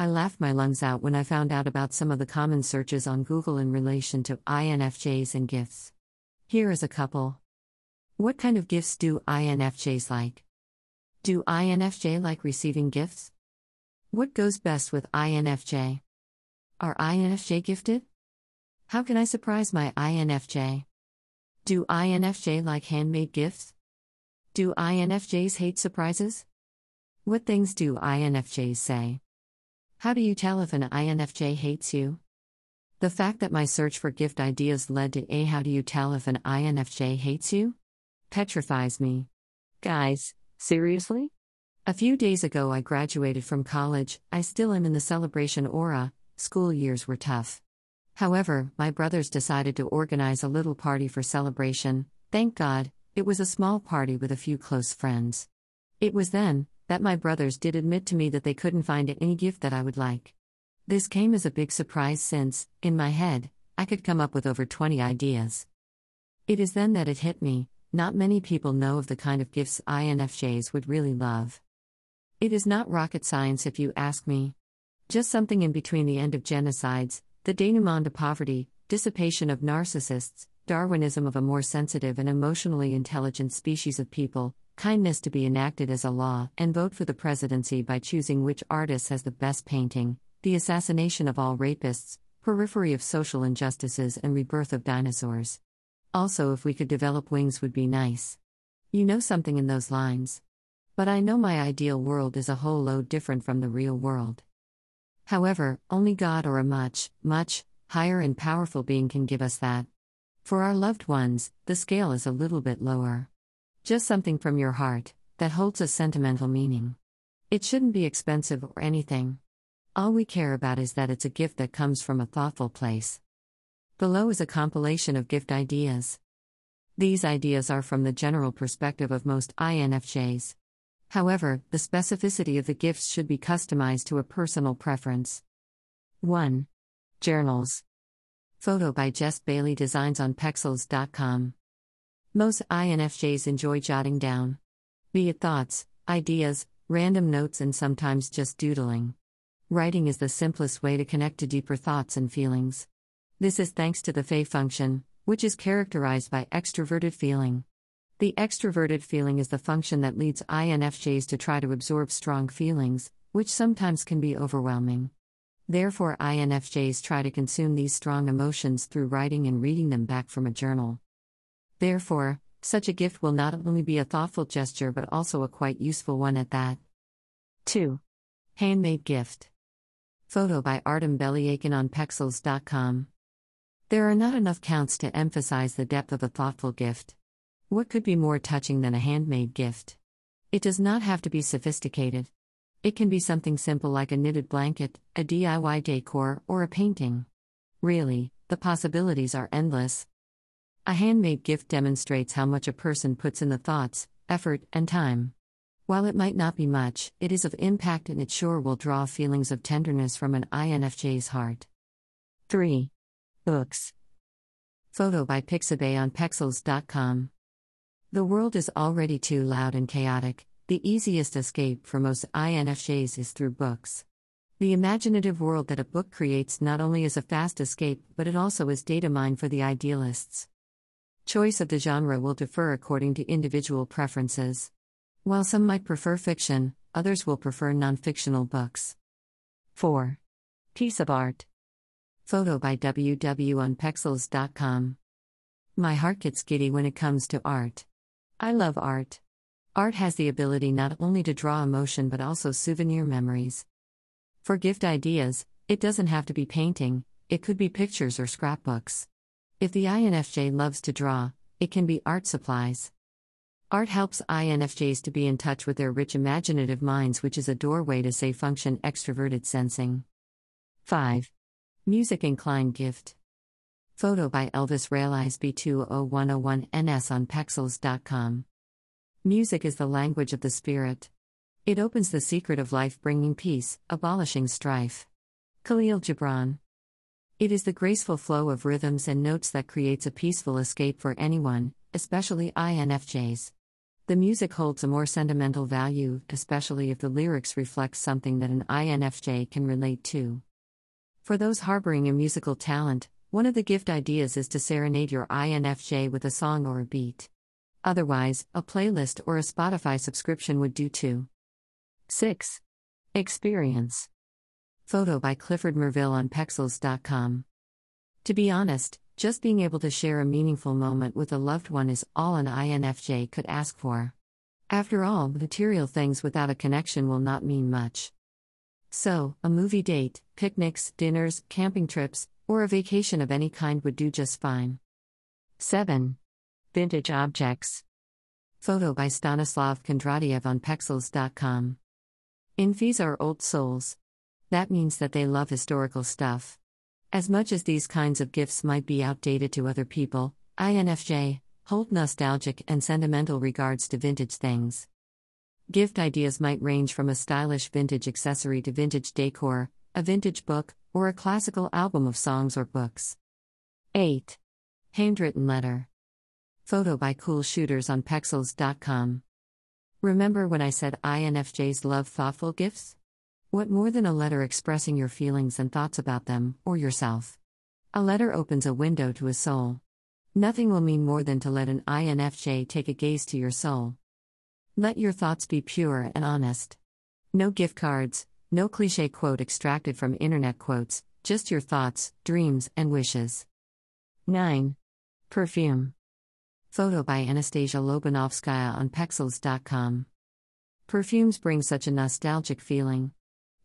I laughed my lungs out when I found out about some of the common searches on Google in relation to INFJs and gifts. Here is a couple. What kind of gifts do INFJs like? Do INFJ like receiving gifts? What goes best with INFJ? Are INFJ gifted? How can I surprise my INFJ? Do INFJ like handmade gifts? Do INFJs hate surprises? What things do INFJs say? How do you tell if an INFJ hates you? The fact that my search for gift ideas led to a how do you tell if an INFJ hates you? petrifies me. Guys, seriously? A few days ago, I graduated from college. I still am in the celebration aura. School years were tough. However, my brothers decided to organize a little party for celebration. Thank God, it was a small party with a few close friends. It was then, that my brothers did admit to me that they couldn't find any gift that I would like. This came as a big surprise since, in my head, I could come up with over 20 ideas. It is then that it hit me not many people know of the kind of gifts INFJs would really love. It is not rocket science if you ask me. Just something in between the end of genocides, the denouement of poverty, dissipation of narcissists, Darwinism of a more sensitive and emotionally intelligent species of people, kindness to be enacted as a law, and vote for the presidency by choosing which artist has the best painting, the assassination of all rapists, periphery of social injustices, and rebirth of dinosaurs. Also, if we could develop wings, would be nice. You know something in those lines. But I know my ideal world is a whole load different from the real world. However, only God or a much, much higher and powerful being can give us that. For our loved ones, the scale is a little bit lower. Just something from your heart that holds a sentimental meaning. It shouldn't be expensive or anything. All we care about is that it's a gift that comes from a thoughtful place. Below is a compilation of gift ideas. These ideas are from the general perspective of most INFJs. However, the specificity of the gifts should be customized to a personal preference. 1. Journals. Photo by Jess Bailey Designs on Pexels.com. Most INFJs enjoy jotting down. Be it thoughts, ideas, random notes, and sometimes just doodling. Writing is the simplest way to connect to deeper thoughts and feelings. This is thanks to the Fe function, which is characterized by extroverted feeling. The extroverted feeling is the function that leads INFJs to try to absorb strong feelings, which sometimes can be overwhelming. Therefore, INFJs try to consume these strong emotions through writing and reading them back from a journal. Therefore, such a gift will not only be a thoughtful gesture but also a quite useful one at that. 2. Handmade gift. Photo by Artem Beliaikin on Pexels.com. There are not enough counts to emphasize the depth of a thoughtful gift. What could be more touching than a handmade gift? It does not have to be sophisticated. It can be something simple like a knitted blanket, a DIY decor, or a painting. Really, the possibilities are endless. A handmade gift demonstrates how much a person puts in the thoughts, effort, and time. While it might not be much, it is of impact and it sure will draw feelings of tenderness from an INFJ's heart. 3. Books. Photo by Pixabay on Pexels.com. The world is already too loud and chaotic. The easiest escape for most INFJs is through books. The imaginative world that a book creates not only is a fast escape, but it also is data mine for the idealists. Choice of the genre will differ according to individual preferences. While some might prefer fiction, others will prefer non fictional books. 4. Piece of art. Photo by WW on. My heart gets giddy when it comes to art. I love art. Art has the ability not only to draw emotion but also souvenir memories. For gift ideas, it doesn't have to be painting, it could be pictures or scrapbooks. If the INFJ loves to draw, it can be art supplies. Art helps INFJs to be in touch with their rich imaginative minds, which is a doorway to Se function extroverted sensing. 5. Music inclined gift. Photo by Elvis Realize B20101NS on Pexels.com. Music is the language of the spirit. It opens the secret of life, bringing peace, abolishing strife. Kahlil Gibran. It is the graceful flow of rhythms and notes that creates a peaceful escape for anyone, especially INFJs. The music holds a more sentimental value, especially if the lyrics reflect something that an INFJ can relate to. For those harboring a musical talent, one of the gift ideas is to serenade your INFJ with a song or a beat. Otherwise, a playlist or a Spotify subscription would do too. 6. Experience. Photo by Clifford Merville on Pexels.com. To be honest, just being able to share a meaningful moment with a loved one is all an INFJ could ask for. After all, material things without a connection will not mean much. So, a movie date, picnics, dinners, camping trips, or a vacation of any kind would do just fine. 7. Vintage objects. Photo by Stanislav Kondratiev on Pexels.com. Infis are old souls. That means that they love historical stuff. As much as these kinds of gifts might be outdated to other people, INFJ hold nostalgic and sentimental regards to vintage things. Gift ideas might range from a stylish vintage accessory to vintage decor, a vintage book, or a classical album of songs or books. 8. Handwritten letter. Photo by Cool Shooters on Pexels.com. Remember when I said INFJs love thoughtful gifts? What more than a letter expressing your feelings and thoughts about them, or yourself? A letter opens a window to a soul. Nothing will mean more than to let an INFJ take a gaze to your soul. Let your thoughts be pure and honest. No gift cards, no cliche quote extracted from internet quotes, just your thoughts, dreams, and wishes. 9. Perfume. Photo by Anastasia Lobanovskaya on Pexels.com. Perfumes bring such a nostalgic feeling.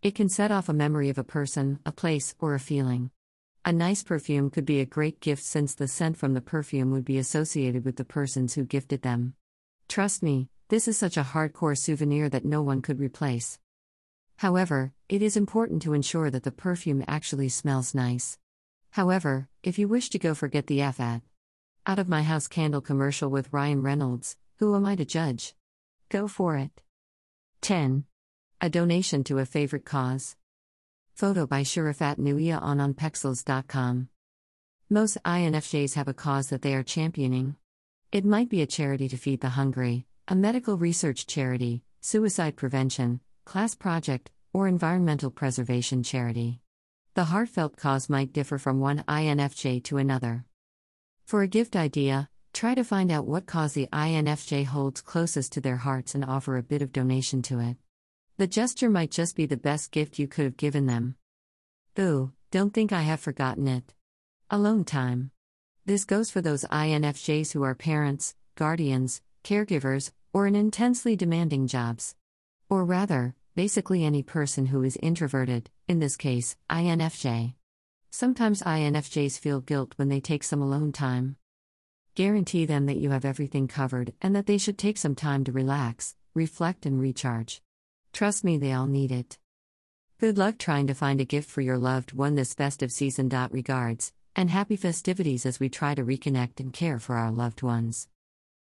It can set off a memory of a person, a place, or a feeling. A nice perfume could be a great gift since the scent from the perfume would be associated with the persons who gifted them. Trust me, this is such a hardcore souvenir that no one could replace. However, it is important to ensure that the perfume actually smells nice. However, if you wish to go forget the F at out of my house candle commercial with Ryan Reynolds, who am I to judge? Go for it. 10. A donation to a favorite cause. Photo by Shurafat Nuia on onpexels.com. Most INFJs have a cause that they are championing. It might be a charity to feed the hungry, a medical research charity, suicide prevention, class project, or environmental preservation charity. The heartfelt cause might differ from one INFJ to another. For a gift idea, try to find out what cause the INFJ holds closest to their hearts and offer a bit of donation to it. The gesture might just be the best gift you could have given them. Ooh, don't think I have forgotten it. Alone time. This goes for those INFJs who are parents, guardians, caregivers, or in intensely demanding jobs. Or rather, basically any person who is introverted, in this case, INFJ. Sometimes INFJs feel guilt when they take some alone time. Guarantee them that you have everything covered and that they should take some time to relax, reflect, and recharge. Trust me, they all need it. Good luck trying to find a gift for your loved one this festive season. Regards, and happy festivities as we try to reconnect and care for our loved ones.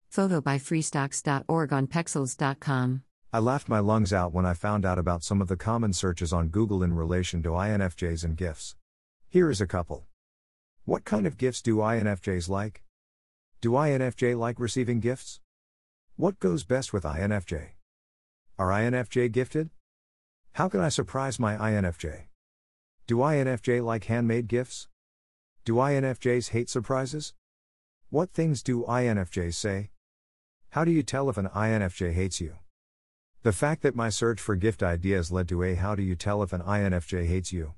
Photo by freestocks.org on pexels.com. I laughed my lungs out when I found out about some of the common searches on Google in relation to INFJs and gifts. Here is a couple. What kind of gifts do INFJs like? Do INFJ like receiving gifts? What goes best with INFJ? Are INFJ gifted? How can I surprise my INFJ? Do INFJ like handmade gifts? Do INFJs hate surprises? What things do INFJs say? How do you tell if an INFJ hates you? The fact that my search for gift ideas led to a how do you tell if an INFJ hates you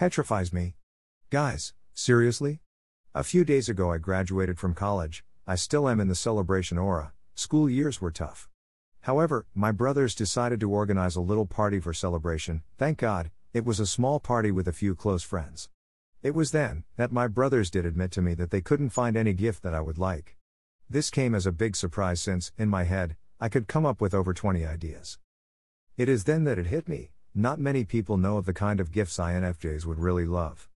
petrifies me. Guys, seriously? A few days ago I graduated from college, I still am in the celebration aura, school years were tough. However, my brothers decided to organize a little party for celebration, thank God, it was a small party with a few close friends. It was then that my brothers did admit to me that they couldn't find any gift that I would like. This came as a big surprise since, in my head, I could come up with over 20 ideas. It is then that it hit me not many people know of the kind of gifts INFJs would really love.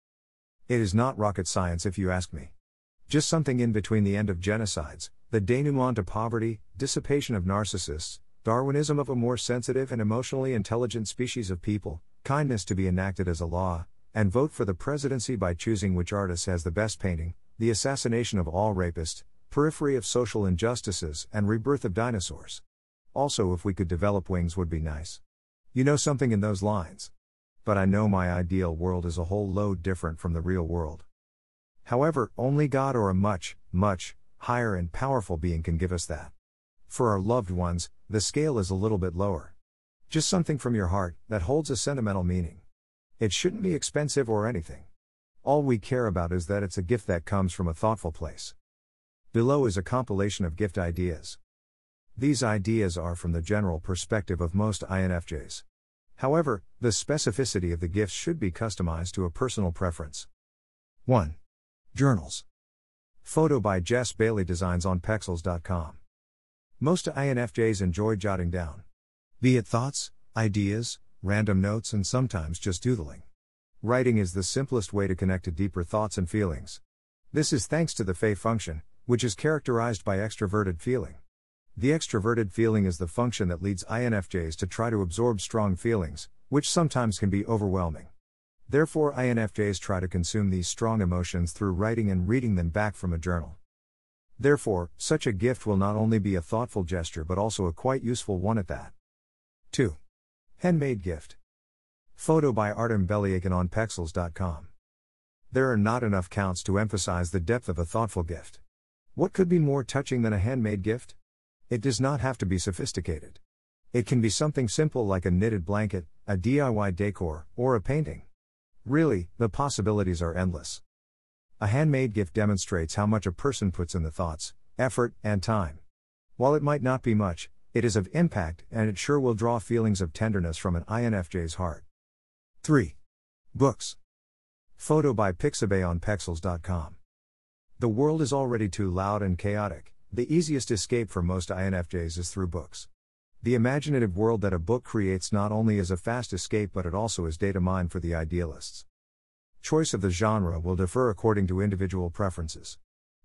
It is not rocket science if you ask me. Just something in between the end of genocides, the denouement to poverty, dissipation of narcissists, Darwinism of a more sensitive and emotionally intelligent species of people, kindness to be enacted as a law, and vote for the presidency by choosing which artist has the best painting, the assassination of all rapists, periphery of social injustices, and rebirth of dinosaurs. Also, if we could develop wings, would be nice. You know something in those lines. But I know my ideal world is a whole load different from the real world. However, only God or a much, much, higher and powerful being can give us that. For our loved ones, the scale is a little bit lower. Just something from your heart that holds a sentimental meaning. It shouldn't be expensive or anything. All we care about is that it's a gift that comes from a thoughtful place. Below is a compilation of gift ideas. These ideas are from the general perspective of most INFJs. However, the specificity of the gifts should be customized to a personal preference. 1. Journals. Photo by Jess Bailey Designs on Pexels.com. Most INFJs enjoy jotting down. Be it thoughts, ideas, random notes, and sometimes just doodling. Writing is the simplest way to connect to deeper thoughts and feelings. This is thanks to the Fe function, which is characterized by extroverted feeling. The extroverted feeling is the function that leads INFJs to try to absorb strong feelings, which sometimes can be overwhelming. Therefore, INFJs try to consume these strong emotions through writing and reading them back from a journal. Therefore, such a gift will not only be a thoughtful gesture but also a quite useful one at that. 2. Handmade gift. Photo by Artem Beliaikin on Pexels.com. There are not enough counts to emphasize the depth of a thoughtful gift. What could be more touching than a handmade gift? It does not have to be sophisticated. It can be something simple like a knitted blanket, a DIY decor, or a painting. Really, the possibilities are endless. A handmade gift demonstrates how much a person puts in the thoughts, effort, and time. While it might not be much, it is of impact and it sure will draw feelings of tenderness from an INFJ's heart. 3. Books. Photo by Pixabay on Pexels.com. The world is already too loud and chaotic. The easiest escape for most INFJs is through books. The imaginative world that a book creates not only is a fast escape but it also is data mine for the idealists. Choice of the genre will differ according to individual preferences.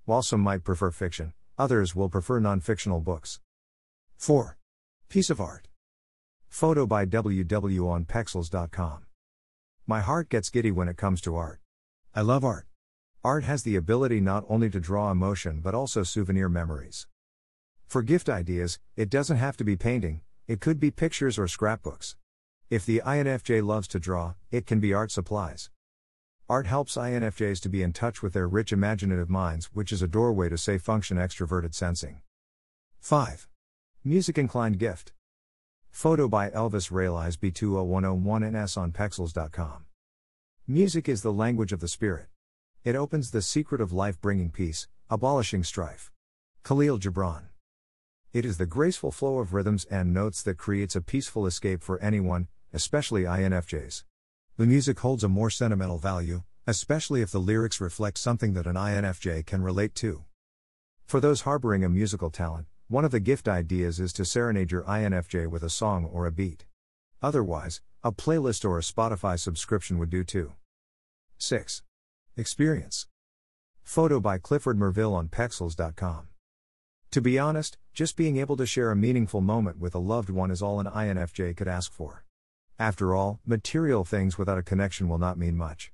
While some might prefer fiction, others will prefer non fictional books. 4. Piece of art. Photo by WW on Pexels.com. My heart gets giddy when it comes to art. I love art. Art has the ability not only to draw emotion but also souvenir memories. For gift ideas, it doesn't have to be painting, it could be pictures or scrapbooks. If the INFJ loves to draw, it can be art supplies. Art helps INFJs to be in touch with their rich imaginative minds, which is a doorway to Se function extroverted sensing. 5. Music inclined gift. Photo by Elvis Realize B20101NS on Pexels.com. Music is the language of the spirit. It opens the secret of life bringing peace, abolishing strife. Kahlil Gibran. It is the graceful flow of rhythms and notes that creates a peaceful escape for anyone, especially INFJs. The music holds a more sentimental value, especially if the lyrics reflect something that an INFJ can relate to. For those harboring a musical talent, one of the gift ideas is to serenade your INFJ with a song or a beat. Otherwise, a playlist or a Spotify subscription would do too. 6. Experience. Photo by Clifford Merville on Pexels.com. To be honest, just being able to share a meaningful moment with a loved one is all an INFJ could ask for. After all, material things without a connection will not mean much.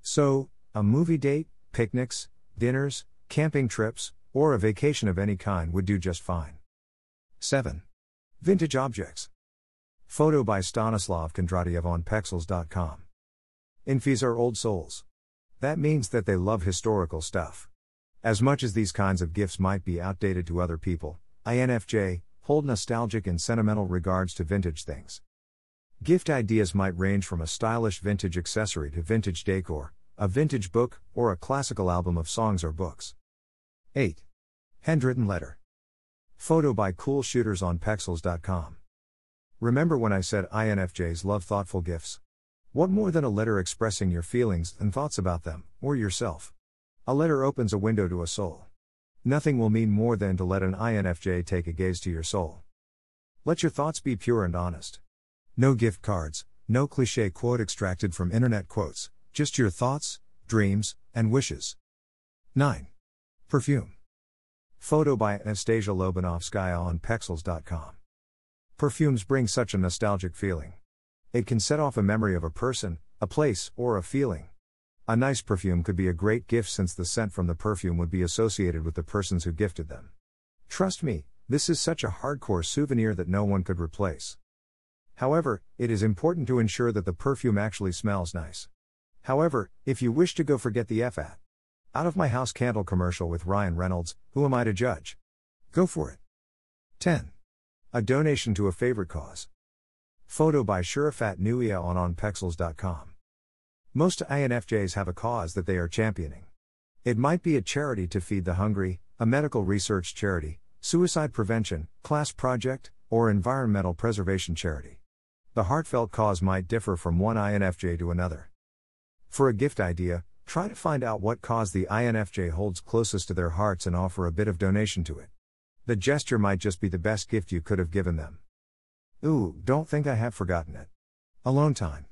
So, a movie date, picnics, dinners, camping trips, or a vacation of any kind would do just fine. 7. Vintage objects. Photo by Stanislav Kondratiev on Pexels.com. Infis are old souls. That means that they love historical stuff. As much as these kinds of gifts might be outdated to other people, INFJ hold nostalgic and sentimental regards to vintage things. Gift ideas might range from a stylish vintage accessory to vintage decor, a vintage book, or a classical album of songs or books. 8. Handwritten letter. Photo by Cool Shooters on Pexels.com. Remember when I said INFJs love thoughtful gifts? What more than a letter expressing your feelings and thoughts about them, or yourself? A letter opens a window to a soul. Nothing will mean more than to let an INFJ take a gaze to your soul. Let your thoughts be pure and honest. No gift cards, no cliche quote extracted from internet quotes, just your thoughts, dreams, and wishes. 9. Perfume. Photo by Anastasia Lobanovskaya on Pexels.com. Perfumes bring such a nostalgic feeling. It can set off a memory of a person, a place, or a feeling. A nice perfume could be a great gift since the scent from the perfume would be associated with the persons who gifted them. Trust me, this is such a hardcore souvenir that no one could replace. However, it is important to ensure that the perfume actually smells nice. However, if you wish to go forget the F at out of my house candle commercial with Ryan Reynolds, who am I to judge? Go for it. 10. A donation to a favorite cause. Photo by Shurafat Nuia on onpexels.com. Most INFJs have a cause that they are championing. It might be a charity to feed the hungry, a medical research charity, suicide prevention, class project, or environmental preservation charity. The heartfelt cause might differ from one INFJ to another. For a gift idea, try to find out what cause the INFJ holds closest to their hearts and offer a bit of donation to it. The gesture might just be the best gift you could have given them. Ooh, don't think I have forgotten it. Alone time.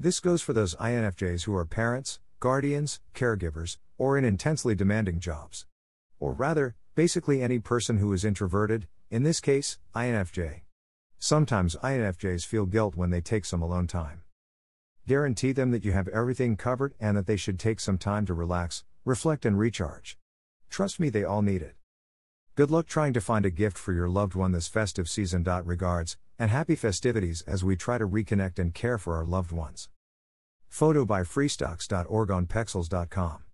This goes for those INFJs who are parents, guardians, caregivers, or in intensely demanding jobs. Or rather, basically any person who is introverted, in this case, INFJ. Sometimes INFJs feel guilt when they take some alone time. Guarantee them that you have everything covered and that they should take some time to relax, reflect, and recharge. Trust me, they all need it. Good luck trying to find a gift for your loved one this festive season. Regards, and happy festivities as we try to reconnect and care for our loved ones. Photo by freestocks.org on pexels.com.